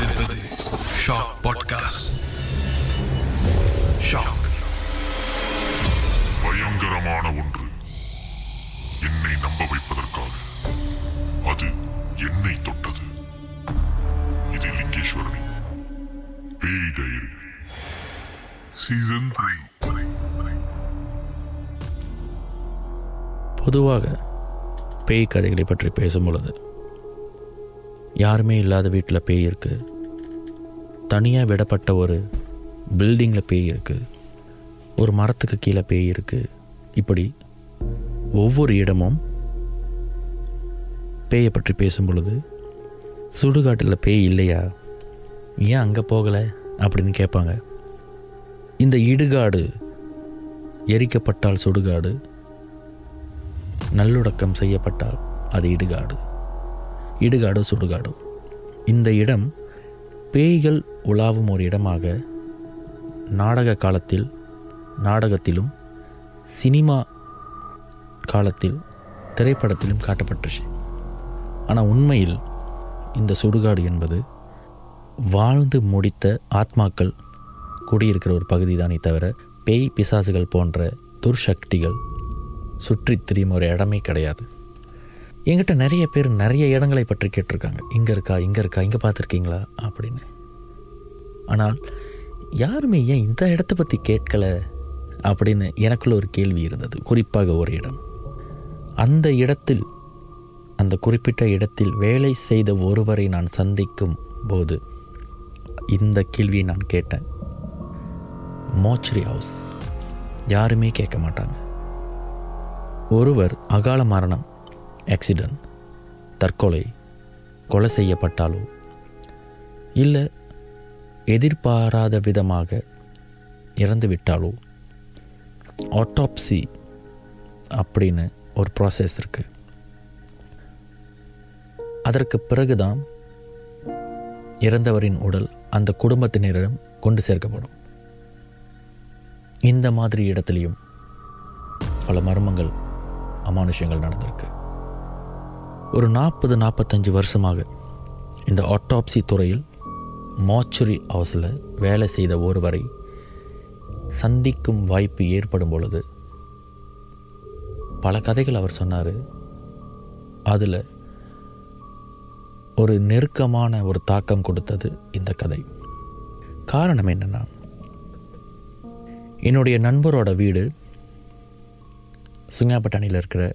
கொண்டிருப்பது shock podcast shock பயங்கரமான ஒன்று. என்னை நம்ப வைப்பதற்காக. அது என்னை தொட்டது. இது லிங்கேஸ்வரனின் பேய் டைரி. சீசன் த்ரீ பொதுவாக பேய் கதைகளை பற்றி பேசும் பொழுது யாருமே இல்லாத வீட்டில் பேய் இருக்குது தனியாக விடப்பட்ட ஒரு பில்டிங்கில் பேய் இருக்குது ஒரு மரத்துக்கு கீழே பேய் இருக்குது இப்படி ஒவ்வொரு இடமும் பேயை பற்றி பேசும் பொழுது சுடுகாட்டில் பேய் இல்லையா? ஏன் அங்கே போகலை? அப்படின்னு கேட்பாங்க. இந்த இடுகாடு எரிக்கப்பட்டால் சுடுகாடு நல்லொடக்கம் செய்யப்பட்டால் அது இடுகாடு. இடுகாடு சுடுகாடு. இந்த இடம் பேய்கள் உலாவும் ஒரு இடமாக நாடக காலத்தில் நாடகத்திலும் சினிமா காலத்தில் திரைப்படத்திலும் காட்டப்பட்டுச்சு. ஆனால் உண்மையில் இந்த சுடுகாடு என்பது வாழ்ந்து முடித்த ஆத்மாக்கள் குடியிருக்கிற ஒரு பகுதி தானே தவிர பேய் பிசாசுகள் போன்ற துர்சக்திகள் சுற்றித் திரியும் ஒரு இடமே கிடையாது. என்கிட்ட நிறைய பேர் நிறைய இடங்களை பற்றி கேட்டிருக்காங்க. இங்கே இருக்கா இங்கே இருக்கா இங்கே பார்த்துருக்கீங்களா? அப்படின்னு. ஆனால் யாருமே ஏன் இந்த இடத்த பற்றி கேட்கல அப்படின்னு எனக்குள்ள ஒரு கேள்வி இருந்தது. குறிப்பாக ஒரு இடம். அந்த இடத்தில் அந்த குறிப்பிட்ட இடத்தில் வேலை செய்த ஒருவரை நான் சந்திக்கும் போது இந்த கேள்வியை நான் கேட்டேன். Mortuary house. யாருமே கேட்க மாட்டாங்க. ஒருவர் அகால மரணம். ஆக்சிடென்ட் தற்கொலை கொலை செய்யப்பட்டாலோ இல்லை எதிர்பாராத விதமாக இறந்துவிட்டாலோ ஆட்டோப்சி அப்படின்னு ஒரு ப்ராசஸ் இருக்குது அதற்கு பிறகுதான் இறந்தவரின் உடல் அந்த குடும்பத்தினரிடம் கொண்டு சேர்க்கப்படும். இந்த மாதிரி இடத்துலையும் பல மர்மங்கள் அமானுஷங்கள் நடந்திருக்கு. ஒரு நாற்பது நாற்பத்தஞ்சு வருஷமாக இந்த ஆட்டோப்சி துறையில் மாச்சுரி ஹவுஸில் வேலை செய்த ஒருவரை சந்திக்கும் வாய்ப்பு ஏற்படும் பொழுது பல கதைகள் அவர் சொன்னார். அதில் ஒரு நெருக்கமான ஒரு தாக்கம் கொடுத்தது இந்த கதை. காரணம் என்னென்னா என்னுடைய நண்பரோட வீடு சுங்காப்பட்டாணியில் இருக்கிற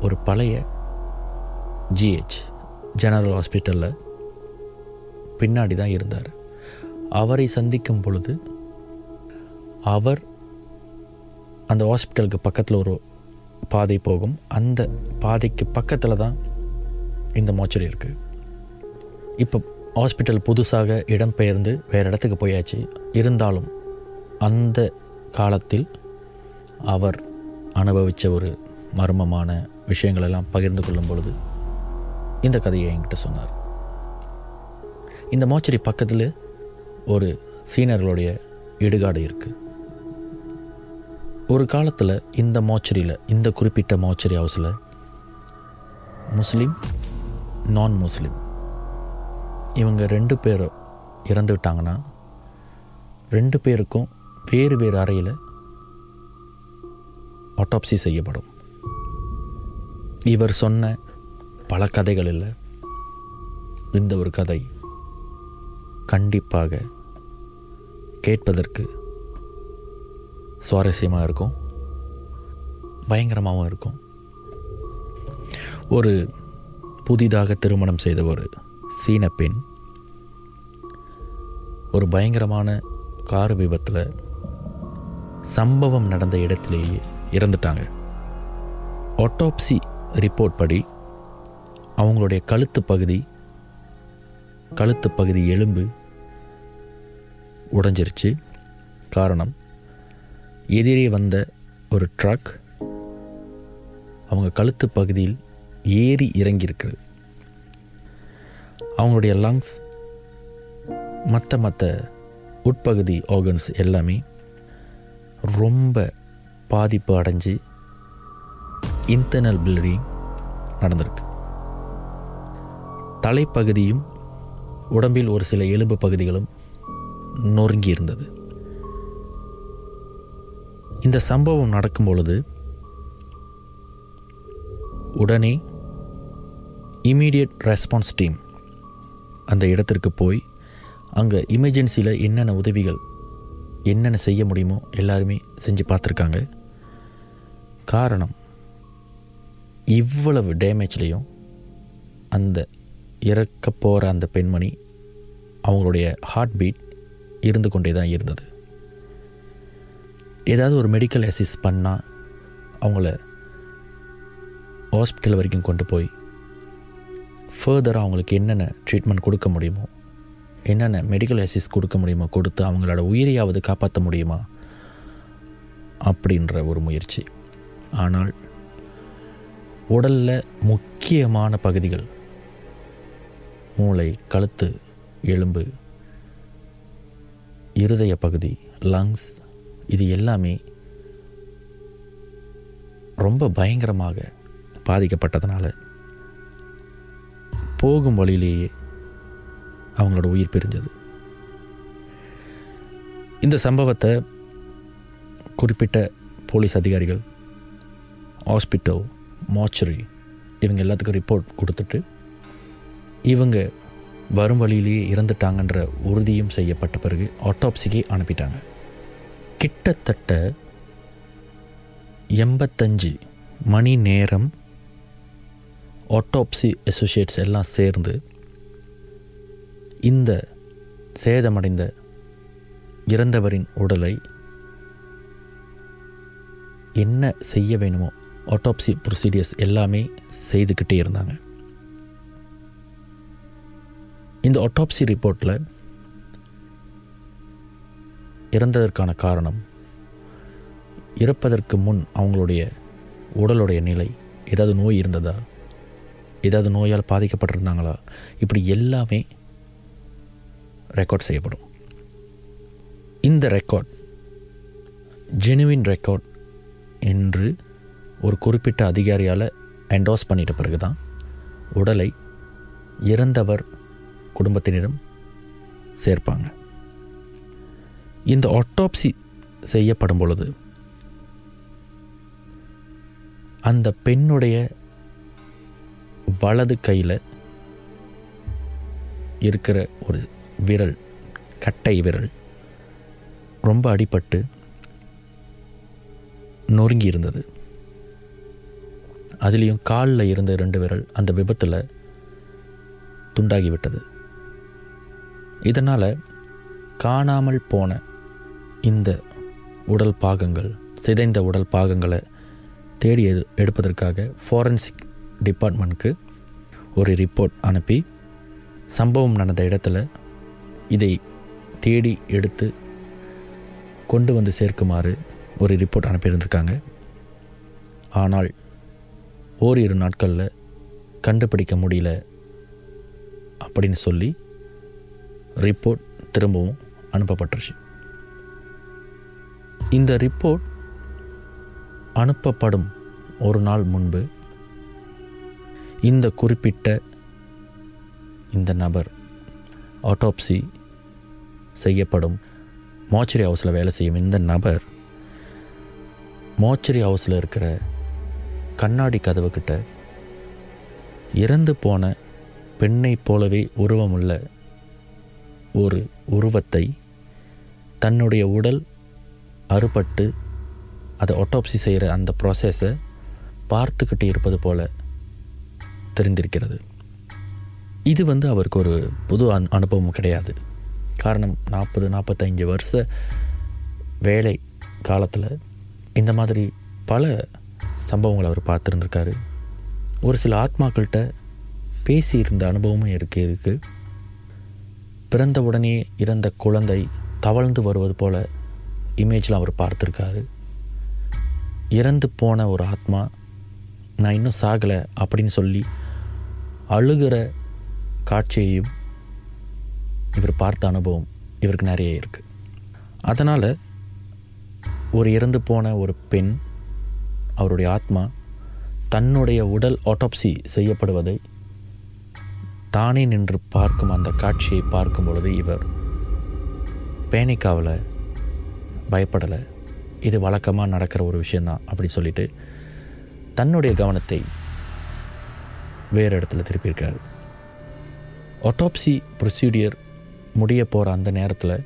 ஒரு பழைய ஜிஹெச் ஜெனரல் ஹாஸ்பிட்டலில் பின்னாடி தான் இருந்தார். அவரை சந்திக்கும் பொழுது அவர் அந்த ஹாஸ்பிட்டலுக்கு பக்கத்தில் ஒரு பாதை போகும். அந்த பாதைக்கு பக்கத்தில் தான் இந்த மோச்சரி இருக்குது இப்போ ஹாஸ்பிட்டல் புதுசாக இடம்பெயர்ந்து வேறு இடத்துக்கு போயாச்சு. இருந்தாலும் அந்த காலத்தில் அவர் அனுபவித்த ஒரு மர்மமான விஷயங்களெல்லாம் பகிர்ந்து கொள்ளும் பொழுது இந்த கதையை என்கிட்ட சொன்னார். இந்த மோச்சரி பக்கத்தில் ஒரு சீனர்களுடைய இடுகாடு இருக்குது ஒரு காலத்தில் இந்த மோச்சரியில் இந்த குறிப்பிட்ட மோச்சரி ஹவுஸில் முஸ்லீம் நான் முஸ்லீம் இவங்க ரெண்டு பேரும் இறந்து விட்டாங்கன்னா ரெண்டு பேருக்கும் வேறு வேறு அறையில் ஆட்டோப்சி செய்யப்படும். இவர் சொன்ன பல கதைகள் இல்லை இந்த ஒரு கதை கண்டிப்பாக கேட்பதற்கு சுவாரஸ்யமாக இருக்கும் பயங்கரமாகவும் இருக்கும். ஒரு புதிதாக திருமணம் செய்த ஒரு சீன பெண் ஒரு பயங்கரமான கார் விபத்தில் சம்பவம் நடந்த இடத்திலேயே இறந்துட்டாங்க. ஆட்டோப்சி ரிப்போர்ட் படி அவங்களுடைய கழுத்து பகுதி கழுத்து பகுதி எலும்பு உடைஞ்சிருச்சு. காரணம் எதிரே வந்த ஒரு ட்ரக் அவங்க கழுத்து பகுதியில் ஏறி இறங்கியிருக்கிறது. அவங்களுடைய லங்ஸ் மற்ற மற்ற உட்பகுதி ஆர்கன்ஸ் எல்லாமே ரொம்ப பாதிப்பு அடைஞ்சு இன்டர்னல் பில்டிங் நடந்திருக்கு. தலைப்பகுதியும் உடம்பில் ஒரு சில எலும்பு பகுதிகளும் நொறுங்கி இருந்தது இந்த சம்பவம் நடக்கும் பொழுது உடனே இமீடியட் ரெஸ்பான்ஸ் டீம் அந்த இடத்திற்கு போய் அங்கே எமர்ஜென்சியில் என்னென்ன உதவிகள் என்னென்ன செய்ய முடியுமோ எல்லாருமே செஞ்சு பார்த்துருக்காங்க. காரணம் இவ்வளவு டேமேஜ்லேயும் அந்த இறக்க போகிற அந்த பெண்மணி அவங்களுடைய ஹார்ட் பீட் இருந்து கொண்டே தான் இருந்தது. ஏதாவது ஒரு மெடிக்கல் அசிஸ்ட் பண்ணால் அவங்கள ஹாஸ்பிட்டல் வரைக்கும் கொண்டு போய் ஃபர்தராக அவங்களுக்கு என்னென்ன ட்ரீட்மெண்ட் கொடுக்க முடியுமோ என்னென்ன மெடிக்கல் அசிஸ்ட் கொடுக்க முடியுமோ கொடுத்து அவங்களோட உயிரையாவது காப்பாற்ற முடியுமா? அப்படின்ற ஒரு முயற்சி. ஆனால் உடலில் முக்கியமான பகுதிகள் மூளை கழுத்து எலும்பு இருதய பகுதி லங்ஸ் இது எல்லாமே ரொம்ப பயங்கரமாக பாதிக்கப்பட்டதுனால போகும் வழியிலேயே அவங்களோட உயிர் பிரிஞ்சது. இந்த சம்பவத்தை குறிப்பிட்ட போலீஸ் அதிகாரிகள் ஹாஸ்பிட்டல் மார்ச்சரி இவங்க எல்லாத்துக்கும் ரிப்போர்ட் கொடுத்துட்டு இவங்க வரும் வழியிலேயே இறந்துட்டாங்கன்ற உறுதியும் செய்யப்பட்ட பிறகு ஆட்டோப்சிக்கு அனுப்பிட்டாங்க. கிட்டத்தட்ட எண்பத்தஞ்சு மணி நேரம் ஆட்டோப்சி அசோசியேட்ஸ் எல்லாம் சேர்ந்து இந்த சேதமடைந்த இறந்தவரின் உடலை என்ன செய்ய வேணுமோ ஆட்டோப்சி ப்ரொசீடியர்ஸ் எல்லாமே செய்துக்கிட்டே இருந்தாங்க. இந்த ஒட்டாப்சி ரிப்போர்ட்டில் இறந்ததற்கான காரணம் இறப்பதற்கு முன் அவங்களுடைய உடலுடைய நிலை ஏதாவது நோய் இருந்ததா ஏதாவது நோயால் பாதிக்கப்பட்டிருந்தாங்களா இப்படி எல்லாமே ரெக்கார்ட் செய்யப்படும். இந்த ரெக்கார்ட் ஜெனுவின் ரெக்கார்ட் என்று ஒரு குறிப்பிட்ட அதிகாரியால் என்டோஸ் பண்ணிட்ட பிறகு தான் உடலை இறந்தவர் குடும்பத்தினரிடம் சேர்ப்பாங்க. இந்த ஆட்டோப்சி செய்யப்படும் பொழுது அந்த பெண்ணுடைய வலது கையில் இருக்கிற ஒரு விரல் கட்டை விரல் ரொம்ப அடிபட்டு நொறுங்கி இருந்தது. அதுலேயும் காலில் இருந்த ரெண்டு விரல் அந்த விபத்தில் துண்டாகிவிட்டது இதனால் காணாமல் போன இந்த உடல் பாகங்கள் சிதைந்த உடல் பாகங்களை தேடி எடு எடுப்பதற்காக ஃபாரன்சிக் டிபார்ட்மெண்ட்க்கு ஒரு ரிப்போர்ட் அனுப்பி சம்பவம் நடந்த இடத்துல இதை தேடி எடுத்து கொண்டு வந்து சேர்க்குமாறு ஒரு ரிப்போர்ட் அனுப்பியிருந்திருக்காங்க. ஆனால் ஓரிரு நாட்களில் கண்டுபிடிக்க முடியல அப்படின்னு சொல்லி ரிப்போர்ட் திரும்பவும் அனுப்பப்பட்டுருச்சு. இந்த ரிப்போர்ட் அனுப்பப்படும் ஒரு நாள் முன்பு இந்த குறிப்பிட்ட இந்த நபர் ஆட்டோப்சி செய்யப்படும் மோச்சரி ஹவுஸில் வேலை செய்யும் இந்த நபர் மோச்சரி ஹவுஸில் இருக்கிற கண்ணாடி கதவுக்கிட்ட இறந்து போன பெண்ணை போலவே உருவமுள்ள ஒரு உருவத்தை தன்னுடைய உடல் அறுபட்டு அதை ஒட்டோப்சி செய்கிற அந்த ப்ராசஸை பார்த்துக்கிட்டு இருப்பது போல தெரிந்திருக்கிறது. இது வந்து அவருக்கு ஒரு புது அன் அனுபவம் கிடையாது. காரணம் நாற்பது நாற்பத்தஞ்சு வருஷ வேலை காலத்தில் இந்த மாதிரி பல சம்பவங்களை அவர் பார்த்துருந்துருக்காரு. ஒரு சில ஆத்மாக்கள்கிட்ட பேசி இருந்த அனுபவமும் இருக்கு இருக்குது பிறந்த உடனே இறந்த குழந்தை தவழ்ந்து வருவது போல இமேஜில் அவர் பார்த்துருக்காரு. இறந்து போன ஒரு ஆத்மா நான் இன்னும் சாகலை அப்படின்னு சொல்லி அழுகிற காட்சியையும் இவர் பார்த்த அனுபவம் இவருக்கு நிறைய இருக்குது அதனால் ஒரு இறந்து போன ஒரு பெண் அவருடைய ஆத்மா தன்னுடைய உடல் ஆட்டோப்சி செய்யப்படுவதை தானே நின்று பார்க்கும் அந்த காட்சியை பார்க்கும் பொழுது இவர் பேனிக்காவில் பயப்படலை. இது வழக்கமாக நடக்கிற ஒரு விஷயந்தான் அப்படி சொல்லிட்டு தன்னுடைய கவனத்தை வேறு இடத்துல திருப்பியிருக்கார். ஆட்டோப்சி ப்ரொசீடியர் முடிய போகிற அந்த நேரத்தில்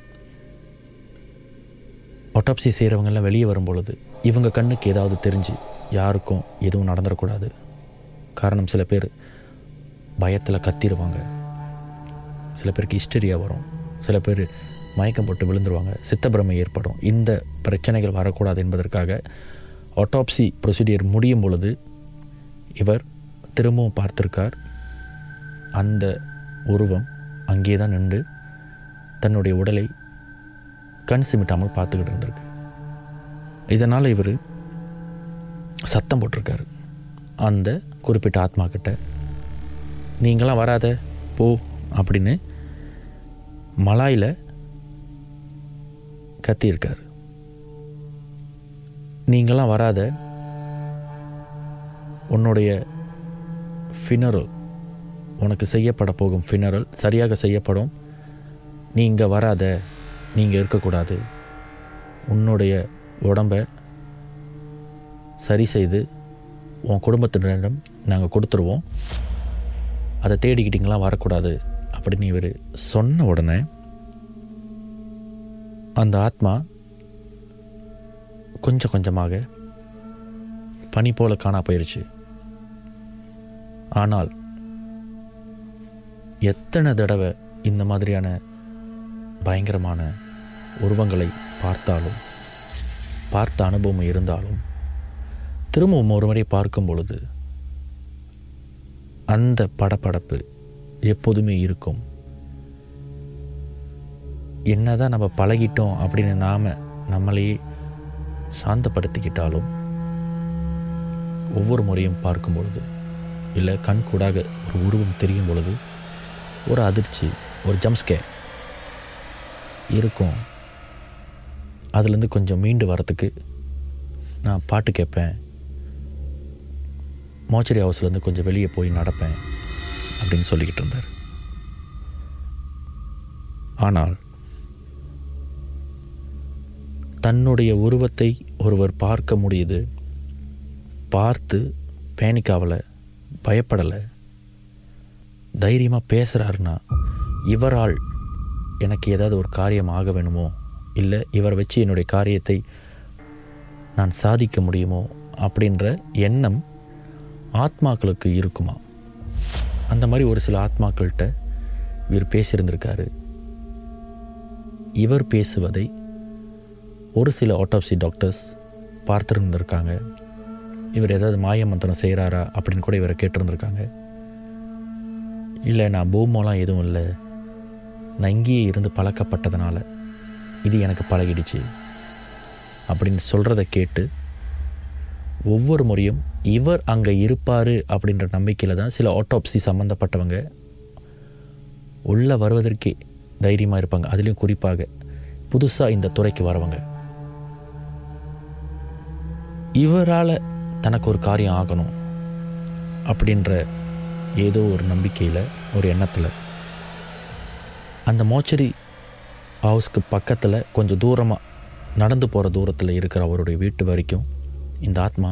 ஆட்டோப்சி செய்கிறவங்கெல்லாம் வெளியே வரும் பொழுது இவங்க கண்ணுக்கு ஏதாவது தெரிஞ்சு யாருக்கும் எதுவும் நடந்துடக்கூடாது காரணம் சில பேர் பயத்தில் கத்திடுவாங்க சில பேருக்கு ஹிஸ்டரியா வரும். சில பேர் மயக்கம் போட்டு விழுந்துருவாங்க. சித்தப்பிரமை ஏற்படும். இந்த பிரச்சனைகள் வரக்கூடாது என்பதற்காக ஆட்டோப்சி ப்ரொசீடியர் முடியும் பொழுது இவர் திரும்பவும் பார்த்திருக்கார். அந்த உருவம் அங்கே தான் நின்று தன்னுடைய உடலை கண் சிமிட்டாமல் பார்த்துக்கிட்டு இருந்திருக்கு. இதனால் இவர் சத்தம் போட்டிருக்காரு. அந்த குறிப்பிட்ட ஆத்மா கிட்ட நீங்களாம் வராத போ அப்படின்னு மலாயில் கத்தியிருக்கார். நீங்களாம் வராத உன்னுடைய ஃபினரல் உனக்கு செய்யப்பட போகும் ஃபினரல் சரியாக செய்யப்படும். நீ இங்கே வராத நீங்கள் இருக்கக்கூடாது. உன்னுடைய உடம்பை சரி செய்து உன் குடும்பத்தினரிடம் நாங்கள் கொடுத்துருவோம். அதை தேடிக்கிட்டிங்களாம் வரக்கூடாது. அப்படின்னு இவர் சொன்ன உடனே அந்த ஆத்மா கொஞ்சம் கொஞ்சமாக பனி போல காணா போயிடுச்சு ஆனால் எத்தனை தடவை இந்த மாதிரியான பயங்கரமான உருவங்களை பார்த்தாலும் பார்த்த அனுபவம் இருந்தாலும் திரும்பவும் ஒரு முறை பார்க்கும் பொழுது அந்த படப்படப்பு எப்போதுமே இருக்கும். என்னதான் நம்ம பழகிட்டோம் அப்படின்னு நாம் நம்மளையே சாந்தப்படுத்திக்கிட்டாலும் ஒவ்வொரு முறையும் பார்க்கும் பொழுது இல்லை கண் கூடாக ஒரு உருவம் தெரியும் பொழுது ஒரு அதிர்ச்சி ஒரு ஜம்ஸ்கே இருக்கும். அதுலேருந்து கொஞ்சம் மீண்டு வரத்துக்கு நான் பாட்டு கேட்பேன். மோச்சரி ஹவுஸ்லேருந்து கொஞ்சம் வெளியே போய் நடப்பேன் அப்படின்னு சொல்லிக்கிட்டு இருந்தார். ஆனால் தன்னுடைய உருவத்தை ஒருவர் பார்க்க முடியுது. பார்த்து பேனிக்காவலை பயப்படலை. தைரியமாக பேசுகிறாருன்னா இவரால் எனக்கு ஏதாவது ஒரு காரியம் ஆக வேணுமோ இல்லை இவரை வச்சு என்னுடைய காரியத்தை நான் சாதிக்க முடியுமோ அப்படின்ற எண்ணம் ஆத்மாக்களுக்கு இருக்குமா? அந்த மாதிரி ஒரு சில ஆத்மாக்கள்கிட்ட இவர் பேசியிருந்திருக்காரு. இவர் பேசுவதை ஒரு சில ஆட்டோப்சி டாக்டர்ஸ் பார்த்துருந்துருக்காங்க. இவர் ஏதாவது மாய மந்திரம் செய்கிறாரா அப்படின்னு கூட இவரை கேட்டிருந்திருக்காங்க. இல்லை நான் பூமோலாம் எதுவும் இல்லை. நான் இங்கேயே இருந்து பழக்கப்பட்டதுனால இது எனக்கு பழகிடுச்சு. அப்படின்னு சொல்கிறத கேட்டு ஒவ்வொரு முறையும் இவர் அங்கே இருப்பார் அப்படின்ற நம்பிக்கையில் தான் சில ஆட்டோப்சி சம்மந்தப்பட்டவங்க உள்ளே வருவதற்கே தைரியமாக இருப்பாங்க. அதுலேயும் குறிப்பாக புதுசாக இந்த துறைக்கு வரவங்க. இவரால் தனக்கு ஒரு காரியம் ஆகணும் அப்படின்ற ஏதோ ஒரு நம்பிக்கையில் ஒரு எண்ணத்தில். அந்த மோச்சரி ஹவுஸ்க்கு பக்கத்தில் கொஞ்சம் தூரமாக நடந்து போகிற தூரத்தில் இருக்கிற அவருடைய வீட்டு வரைக்கும் இந்த ஆத்மா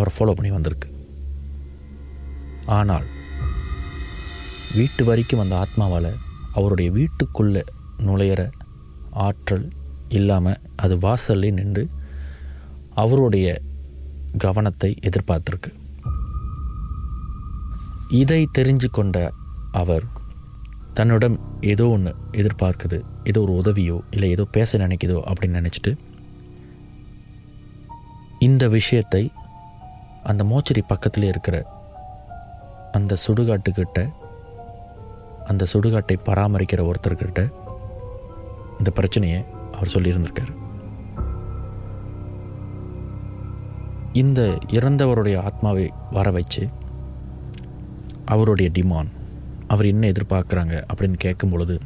அவர் ஃபாலோ பண்ணி வந்திருக்கு. ஆனால் வீட்டு வரைக்கும் அந்த ஆத்மாவால் அவருடைய வீட்டுக்குள்ளே நுழையிற ஆற்றல் இல்லாமல் அது வாசல்லே நின்று அவருடைய கவனத்தை எதிர்பார்த்துருக்கு. இதை தெரிஞ்சு கொண்ட அவர் தன்னிடம் ஏதோ ஒன்று எதிர்பார்க்குது ஏதோ ஒரு உதவியோ இல்லை ஏதோ பேச நினைக்குதோ அப்படின்னு நினச்சிட்டு இந்த விஷயத்தை அந்த மோச்சரி பக்கத்தில் இருக்கிற அந்த சுடுகாட்டுக்கிட்ட அந்த சுடுகாட்டை பராமரிக்கிற ஒருத்தர்கிட்ட இந்த பிரச்சனையை அவர் சொல்லியிருந்திருக்கார். இந்த இறந்தவருடைய ஆத்மாவை வர வச்சு அவருடைய டிமாண்ட் அவர் என்ன எதிர்பார்க்குறாங்க அப்படின்னு கேட்கும் பொழுது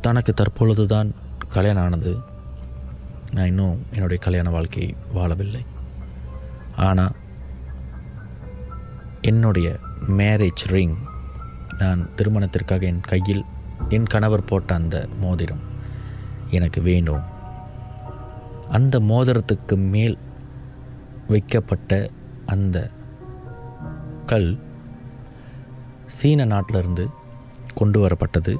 தனக்கு தற்பொழுது தான் கல்யாணம் ஆனது. நான் இன்னும் என்னுடைய கல்யாண வாழ்க்கையை வாழவில்லை. ஆனால் என்னுடைய மேரேஜ் ரிங் நான் திருமணத்திற்காக என் கையில் என் கணவர் போட்ட அந்த மோதிரம் எனக்கு வேண்டும். அந்த மோதிரத்துக்கு மேல் வைக்கப்பட்ட அந்த கல் சீன நாட்டிலிருந்து கொண்டு வரப்பட்டது.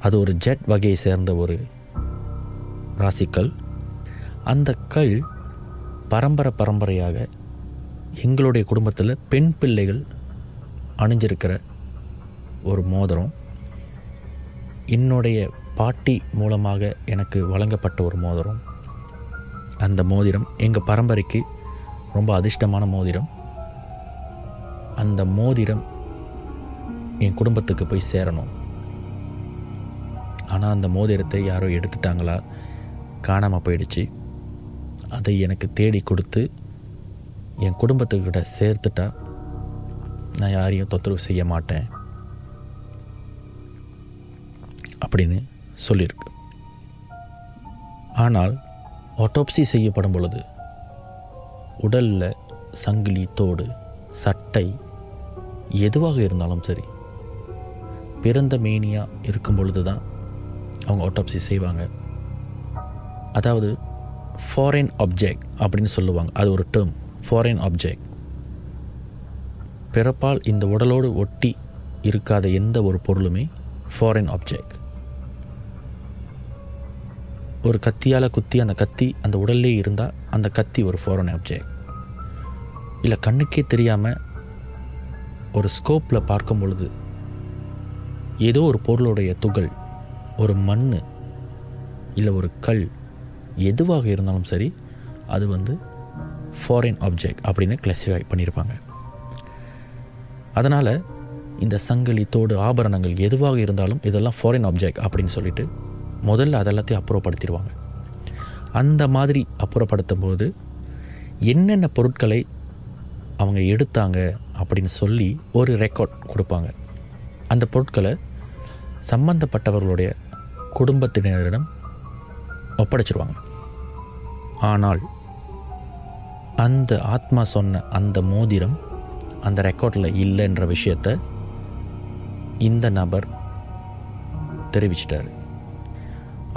அது ஒரு ஜெட் வகையை சேர்ந்த ஒரு ராசிக்கல். அந்த கல் பரம்பரை பரம்பரையாக எங்களுடைய குடும்பத்தில் பெண் பிள்ளைகள் அணிஞ்சிருக்கிற ஒரு மோதிரம். என்னுடைய பாட்டி மூலமாக எனக்கு வழங்கப்பட்ட ஒரு மோதிரம். அந்த மோதிரம் எங்கள் பரம்பரைக்கு ரொம்ப அதிர்ஷ்டமான மோதிரம். அந்த மோதிரம் என் குடும்பத்துக்கு போய் சேரணும். ஆனால் அந்த மோதிரத்தை யாரோ எடுத்துட்டாங்களா? காணாமல் போயிடுச்சு. அதை எனக்கு தேடி கொடுத்து என் குடும்பத்துக்கிட்ட சேர்த்துட்டா நான் யாரையும் தொந்தரவு செய்ய மாட்டேன். அப்படின்னு சொல்லியிருக்கு. ஆனால் ஆட்டோப்சி செய்யப்படும் பொழுது உடலில் சங்கிலி தோடு சட்டை எதுவாக இருந்தாலும் சரி பிறந்த மேனியாக இருக்கும் பொழுது தான் அவங்க ஆட்டோப்சி செய்வாங்க. அதாவது ஃபாரின் ஆப்ஜெக்ட் அப்படின்னு சொல்லுவாங்க. அது ஒரு டேர்ம் ஃபாரின் ஆப்ஜெக்ட் பிறப்பால் இந்த உடலோடு ஒட்டி இருக்காத எந்த ஒரு பொருளுமே ஃபாரின் ஆப்ஜெக்ட் ஒரு கத்தியால் குத்தி அந்த கத்தி அந்த உடல்லே இருந்தால் அந்த கத்தி ஒரு ஃபாரின் ஆப்ஜெக்ட் இல்லை கண்ணுக்கே தெரியாமல் ஒரு ஸ்கோப்பில் பார்க்கும் பொழுது ஏதோ ஒரு பொருளுடைய துகள் ஒரு மண் இல்லை ஒரு கல் எதுவாக இருந்தாலும் சரி அது வந்து ஃபாரின் ஆப்ஜெக்ட் அப்படின்னு கிளாஸிஃபை பண்ணியிருப்பாங்க அதனால் இந்த சங்கிலி தோடு ஆபரணங்கள் எதுவாக இருந்தாலும் இதெல்லாம் ஃபாரின் ஆப்ஜெக்ட் அப்படின்னு சொல்லிட்டு முதல்ல அதெல்லாத்தையும் அப்புறப்படுத்திடுவாங்க. அந்த மாதிரி அப்புறப்படுத்தும் போது என்னென்ன பொருட்களை அவங்க எடுத்தாங்க அப்படின்னு சொல்லி ஒரு ரெக்கார்ட் கொடுப்பாங்க. அந்த பொருட்களை சம்பந்தப்பட்டவர்களுடைய குடும்பத்தினரிடம் ஒப்படைச்சிருவாங்க. ஆனால் அந்த ஆத்மா சொன்ன அந்த மோதிரம் அந்த ரெக்கார்டில் இல்லைன்ற விஷயத்தை இந்த நபர் தெரிவிச்சிட்டார்.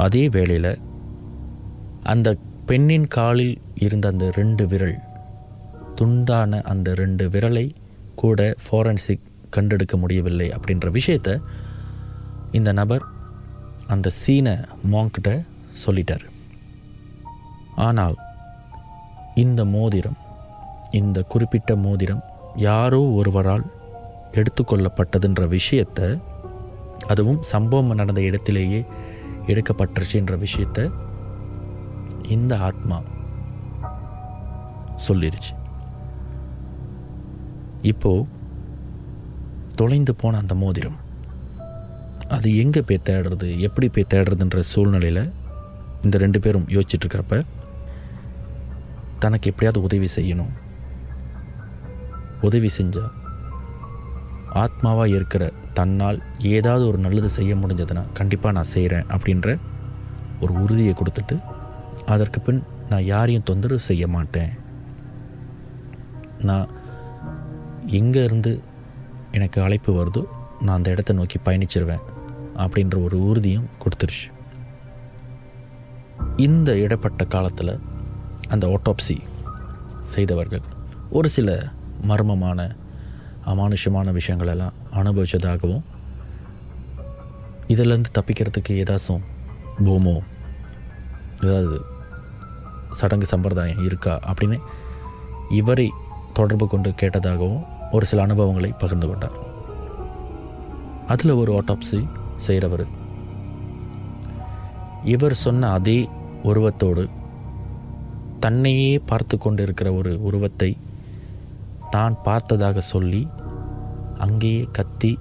அதே வேளையில் அந்த பெண்ணின் காலில் இருந்த அந்த ரெண்டு விரல் துண்டான அந்த ரெண்டு விரலை கூட ஃபாரன்சிக் கண்டெடுக்க முடியவில்லை அப்படின்ற விஷயத்த இந்த நபர் அந்த சீன மாங்கிட்ட சொல்லிட்டார். ஆனால் இந்த மோதிரம் இந்த குறிப்பிட்ட மோதிரம் யாரோ ஒருவரால் எடுத்துக்கொள்ளப்பட்டதுன்ற விஷயத்தை அதுவும் சம்பவம் நடந்த இடத்திலேயே எடுக்கப்பட்டுருச்சுன்ற விஷயத்தை இந்த ஆத்மா சொல்லிருச்சு. இப்போது தொலைந்து போன அந்த மோதிரம் அது எங்கே போய் தேடுறது எப்படி போய் தேடுறதுன்ற சூழ்நிலையில் இந்த ரெண்டு பேரும் யோசிச்சுட்டு இருக்கிறப்ப தனக்கு எப்படியாவது உதவி செய்யணும். உதவி செஞ்சால் ஆத்மாவாக இருக்கிற தன்னால் ஏதாவது ஒரு நல்லது செய்ய முடிஞ்சதுன்னா கண்டிப்பாக நான் செய்கிறேன் அப்படின்ற ஒரு உறுதியை கொடுத்துட்டு அதற்கு பின் நான் யாரையும் தொந்தரவு செய்ய மாட்டேன். நான் எங்கே இருந்து எனக்கு அழைப்பு வருதோ நான் அந்த இடத்த நோக்கி பயணிச்சிருவேன் அப்படின்ற ஒரு உறுதியும் கொடுத்துருச்சு. இந்த இடப்பட்ட காலத்தில் அந்த ஆட்டோப்சி செய்தவர்கள். ஒரு சில மர்மமான அமானுஷமான விஷயங்களெல்லாம் அனுபவித்ததாகவும் இதிலேருந்து தப்பிக்கிறதுக்கு ஏதாச்சும் பூமோ ஏதாவது சடங்கு சம்பிரதாயம் இருக்கா அப்படின்னு இவரை தொடர்பு கொண்டு கேட்டதாகவும் ஒரு சில அனுபவங்களை பகிர்ந்து கொண்டார். அதில் ஒரு ஆட்டோப்சி செய்கிறவர் இவர் சொன்ன அதே உருவத்தோடு தன்னையே பார்த்து கொண்டு இருக்கிற ஒரு உருவத்தை தான் பார்த்ததாக சொல்லி அங்கேயே கத்தி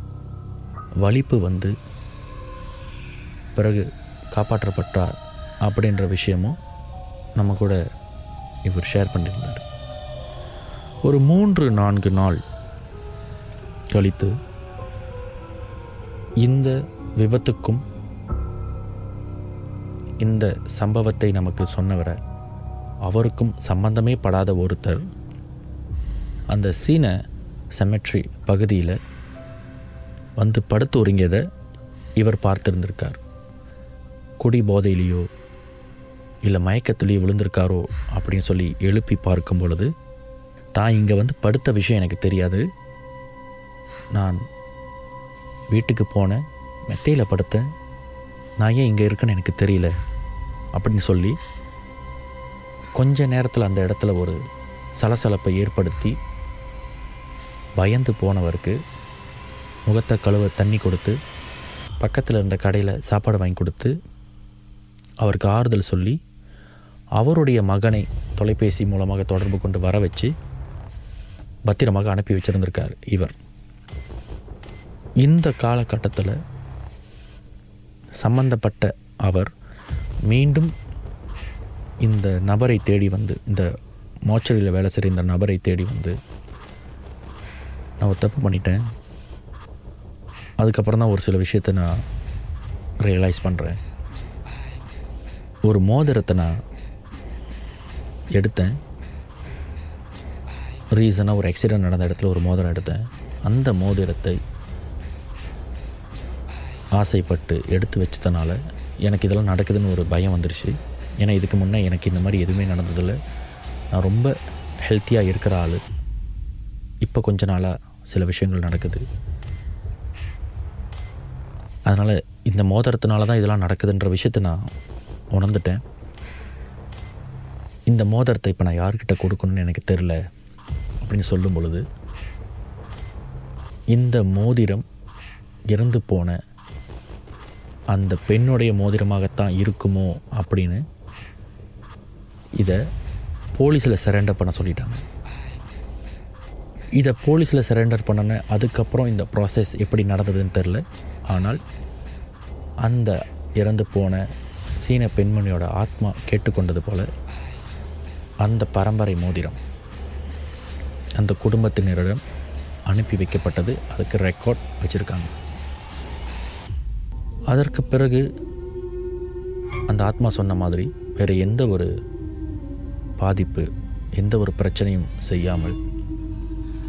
வலிப்பு வந்து பிறகு காப்பாற்றப்பட்டார் அப்படின்ற விஷயமும் நம்ம கூட இவர் ஷேர் பண்ணியிருந்தார். ஒரு மூன்று நான்கு நாள் கழித்து இந்த விபத்துக்கும் இந்த சம்பவத்தை நமக்கு சொன்னவரை அவருக்கும் சம்பந்தமே படாத ஒருத்தர். அந்த சீன செமெட்ரி பகுதியில் வந்து படுத்து ஒருங்கியதை இவர் பார்த்துருந்துருக்கார். குடி போதையிலேயோ இல்லை மயக்கத்துலேயோ விழுந்திருக்காரோ அப்படின்னு சொல்லி எழுப்பி பார்க்கும் பொழுது தான் இங்கே வந்து படுத்த விஷயம் எனக்கு தெரியாது. நான் வீட்டுக்கு போனேன் மெத்தையில் படுத்தேன். நான் ஏன் இங்கே இருக்கேன்னு எனக்கு தெரியல. அப்படின்னு சொல்லி கொஞ்ச நேரத்தில் அந்த இடத்துல ஒரு சலசலப்பை ஏற்படுத்தி பயந்து போனவருக்கு முகத்தை கழுவ தண்ணி கொடுத்து பக்கத்தில் இருந்த கடையில் சாப்பாடு வாங்கி கொடுத்து அவருக்கு ஆறுதல் சொல்லி அவருடைய மகனை தொலைபேசி மூலமாக தொடர்பு கொண்டு வர வச்சு பத்திரமாக அனுப்பி வச்சுருந்திருக்கார் இவர். இந்த காலகட்டத்தில் சம்பந்தப்பட்ட அவர் மீண்டும் இந்த நபரை தேடி வந்து இந்த மோச்சரியில் வேலை செய்கிற இந்த நபரை தேடி வந்து நான் ஒரு தப்பு பண்ணிட்டேன். அதுக்கப்புறம் தான் ஒரு சில விஷயத்தை நான் ரியலைஸ் பண்ணுறேன் ஒரு மோதிரத்தை நான் எடுத்தேன். ரீசனாக ஒரு ஆக்சிடெண்ட் நடந்த இடத்துல ஒரு மோதிரம் எடுத்தேன். அந்த மோதிரத்தை ஆசைப்பட்டு எடுத்து வச்சதுனால எனக்கு இதெல்லாம் நடக்குதுன்னு ஒரு பயம் வந்துருச்சு. ஏன்னா இதுக்கு முன்னே எனக்கு இந்த மாதிரி எதுவுமே நடந்ததில்லை. நான் ரொம்ப ஹெல்த்தியாக இருக்கிற ஆள். இப்போ கொஞ்ச நாளாக சில விஷயங்கள் நடக்குது. அதனால் இந்த மோதிரத்தினால தான் இதெல்லாம் நடக்குதுன்ற விஷயத்த நான் உணர்ந்துட்டேன். இந்த மோதிரத்தை இப்போ நான் யார்கிட்ட கொடுக்கணும்னு எனக்கு தெரில அப்படின்னு சொல்லும் பொழுது இந்த மோதிரம் இறந்து போன அந்த பெண்ணுடைய மோதிரமாகத்தான் இருக்குமோ அப்படின்னு இதை போலீஸில் சரண்டர் பண்ண சொல்லிட்டாங்க. இதை போலீஸில் சரண்டர் பண்ணன அதுக்கப்புறம் இந்த ப்ராசஸ் எப்படி நடந்ததுன்னு தெரில ஆனால் அந்த இறந்து போன சீன பெண்மணியோட ஆத்மா கேட்டுக்கொண்டது போல் அந்த பரம்பரை மோதிரம் அந்த குடும்பத்தினரிடம் அனுப்பி வைக்கப்பட்டது. அதுக்கு ரெக்கார்ட் வச்சுருக்காங்க. அதற்கு பிறகு அந்த ஆத்மா சொன்ன மாதிரி வேறு எந்த ஒரு பாதிப்பு எந்த ஒரு பிரச்சனையும் செய்யாமல்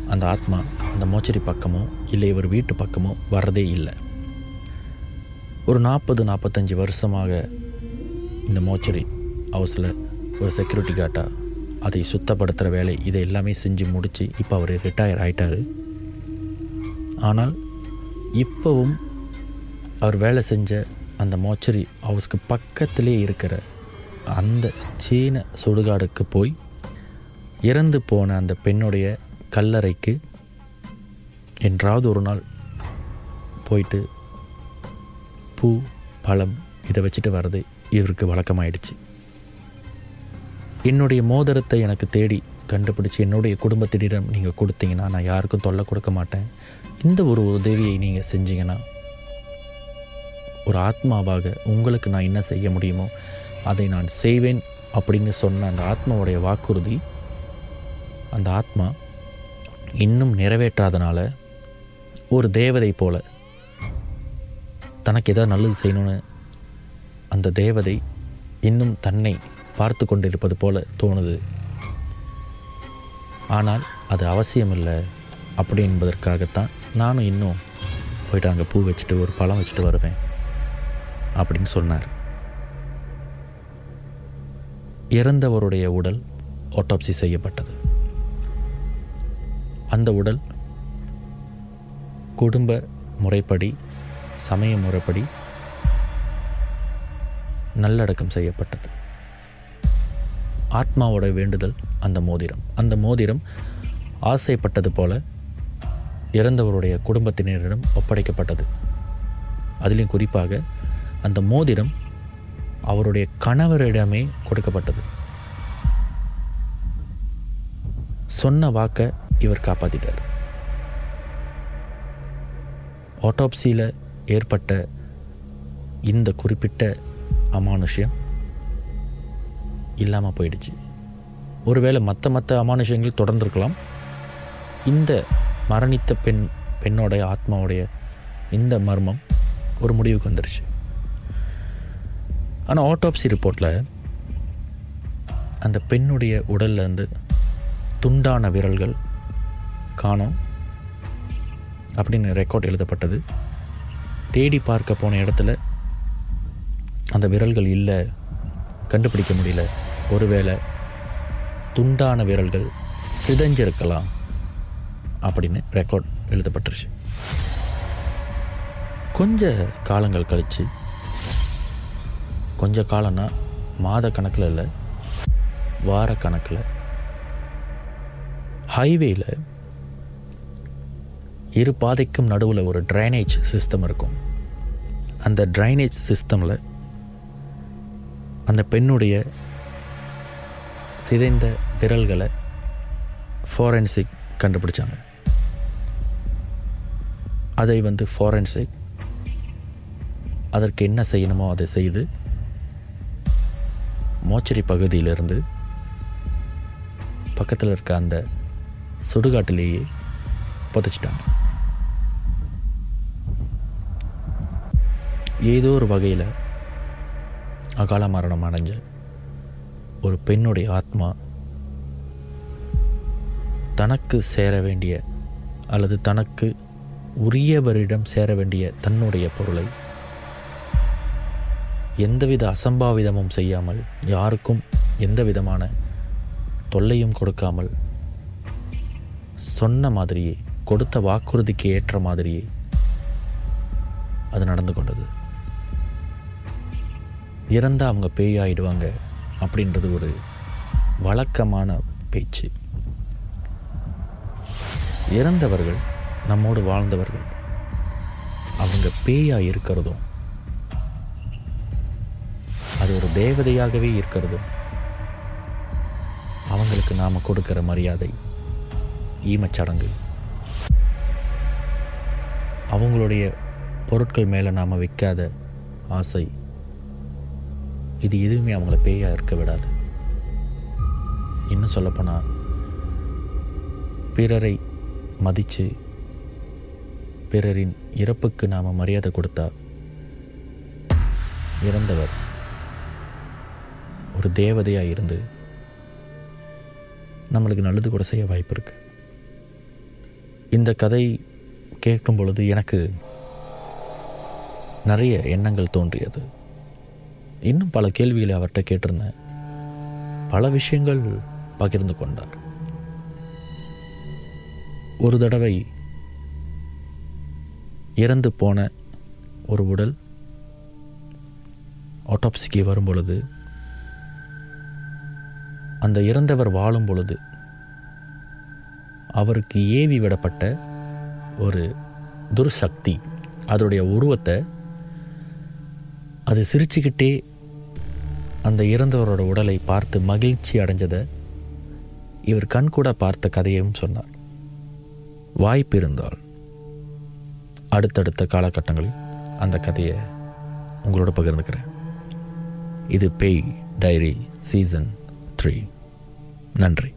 அந்த ஆத்மா அந்த மோச்சரி பக்கமோ இல்லை இவர் வீட்டு பக்கமோ வர்றதே இல்லை. ஒரு நாற்பது நாற்பத்தஞ்சு வருஷமாக இந்த மோச்சரி ஹவுஸில் ஒரு செக்யூரிட்டி கார்டாக அதை சுத்தப்படுத்துகிற வேலை இதை எல்லாமே செஞ்சு முடித்து இப்போ அவர் ரிட்டையர் ஆகிட்டார் ஆனால் இப்போவும் அவர் வேலை செஞ்ச அந்த மோச்சரி ஹவுஸ்க்கு பக்கத்திலே இருக்கிற அந்த சீன சுடுகாடுக்கு போய் இறந்து போன அந்த பெண்ணுடைய கல்லறைக்கு என்றாவது ஒரு நாள் போயிட்டு பூ பழம் இதை வச்சுட்டு வர்றது இவருக்கு வழக்கமாயிடுச்சு. என்னுடைய மோதிரத்தை எனக்கு தேடி கண்டுபிடிச்சி என்னுடைய குடும்பத்திடம் நீங்கள் கொடுத்தீங்கன்னா நான் யாருக்கும் தொல்லை கொடுக்க மாட்டேன். இந்த ஒரு உதவியை நீங்கள் செஞ்சீங்கன்னா ஒரு ஆத்மாவாக உங்களுக்கு நான் என்ன செய்ய முடியுமோ அதை நான் செய்வேன் அப்படின்னு சொன்ன அந்த ஆத்மாவுடைய வாக்குறுதி அந்த ஆத்மா இன்னும் நிறைவேற்றாதனால ஒரு தேவதை போல தனக்கு ஏதாவது நல்லது செய்யணும்னு அந்த தேவதை இன்னும் தன்னை பார்த்து கொண்டிருப்பது போல தோணுது. ஆனால் அது அவசியமில்லை அப்படி என்பதற்காகத்தான் நானும் இன்னும் போயிட்டு அங்கே பூ வச்சுட்டு ஒரு பழம் வச்சுட்டு வருவேன் அப்படின்னு சொன்னார். இறந்தவருடைய உடல் ஆட்டோப்சி செய்யப்பட்டது. அந்த உடல் குடும்ப முறைப்படி சமய முறைப்படி நல்லடக்கம் செய்யப்பட்டது. ஆத்மாவோட வேண்டுதல் அந்த மோதிரம். அந்த மோதிரம் ஆசைப்பட்டது போல இறந்தவருடைய குடும்பத்தினரிடம் ஒப்படைக்கப்பட்டது. அதிலும் குறிப்பாக அந்த மோதிரம் அவருடைய கணவரிடமே கொடுக்கப்பட்டது. சொன்ன வாக்கை இவர் காப்பாற்றிட்டார் ஆட்டோப்சியில் ஏற்பட்ட இந்த குறிப்பிட்ட அமானுஷ்யம் இல்லாமல் போயிடுச்சு. ஒருவேளை மற்ற மற்ற அமானுஷ்யங்கள் தொடர்ந்துருக்கலாம். இந்த மரணித்த பெண் பெண்ணோடைய ஆத்மாவுடைய இந்த மர்மம் ஒரு முடிவுக்கு வந்துருச்சு. ஆனால் ஆட்டோப்சி ரிப்போர்ட்டில் அந்த பெண்ணுடைய உடல்ல இருந்து துண்டான விரல்கள் காணோம் அப்படின்னு ரெக்கார்ட் எழுதப்பட்டது. தேடி பார்க்க போன இடத்துல அந்த விரல்கள் இல்லை கண்டுபிடிக்க முடியல. ஒருவேளை துண்டான விரல்கள் சிதைஞ்சிருக்கலாம் அப்படின்னு ரெக்கார்ட் எழுதப்பட்டுருச்சு. கொஞ்ச காலங்கள் கழித்து கொஞ்ச காலம்னா மாத கணக்கில் இல்லை வார கணக்கில். ஹைவேயில் இரு பாதைக்கும் நடுவில் ஒரு ட்ரைனேஜ் சிஸ்டம் இருக்கும். அந்த ட்ரைனேஜ் சிஸ்டமில் அந்த பெண்ணுடைய சிதைந்த விரல்களை ஃபாரன்சிக் கண்டுபிடிச்சாங்க. அதை வந்து ஃபாரன்சிக் அதற்கு என்ன செய்யணுமோ அதை செய்து மோச்சரி பகுதியிலிருந்து பக்கத்தில் இருக்க அந்த சுடுகாட்டிலேயே புதைச்சிட்டாங்க. ஏதோ ஒரு வகையில் அகால மரணம் அடைஞ்ச ஒரு பெண்ணுடைய ஆத்மா தனக்கு சேர வேண்டிய அல்லது தனக்கு உரியவரிடம் சேர வேண்டிய தன்னுடைய பொருளை எந்தவித அசம்பாவிதமும் செய்யாமல் யாருக்கும் எந்த விதமான தொல்லையும் கொடுக்காமல் சொன்ன மாதிரியே கொடுத்த வாக்குறுதிக்கு ஏற்ற மாதிரியே அது நடந்து கொண்டது. இறந்தால் அவங்க பேயாயிடுவாங்க அப்படின்றது ஒரு வழக்கமான பேச்சு. இறந்தவர்கள் நம்மோடு வாழ்ந்தவர்கள் அவங்க பேயாக இருக்கிறதும் அது ஒரு தேவதையாகவே இருக்கிறது. அவங்களுக்கு நாம் கொடுக்கிற மரியாதை ஈமச்சடங்கு. அவங்களுடைய பொருட்கள் மேலே நாம் வைக்காத ஆசை இது எதுவுமே அவங்கள பேயாக இருக்க விடாது. இன்னும் சொல்லப்போனால் பிறரை மதித்து பிறரின் இறப்புக்கு நாம் மரியாதை கொடுத்தா இறந்தவர் ஒரு தேவதையாக இருந்து நம்மளுக்கு நல்லது கூட செய்ய வாய்ப்பு இருக்குது இந்த கதை கேட்கும் பொழுது எனக்கு நிறைய எண்ணங்கள் தோன்றியது. இன்னும் பல கேள்விகளை அவர்கிட்ட கேட்டிருந்தேன். பல விஷயங்கள் பகிர்ந்து கொண்டார். ஒரு தடவை இறந்து போன ஒரு உடல் ஆட்டோப்சிக்கு வரும் பொழுது அந்த இறந்தவர் வாழும் பொழுது அவருக்கு ஏவி விடப்பட்ட ஒரு துர்சக்தி அதோடைய உருவத்தை அது சிரிச்சுக்கிட்டே அந்த இறந்தவரோட உடலை பார்த்து மகிழ்ச்சி அடைஞ்சதை இவர் கண்கூட பார்த்த கதையையும் சொன்னார். வாய்ப்பு இருந்தால் அடுத்தடுத்த காலகட்டங்களில் அந்த கதையை உங்களோட பகிர்ந்துக்கிறேன். இது பேய் டைரி சீசன் த்ரீ நன்றி.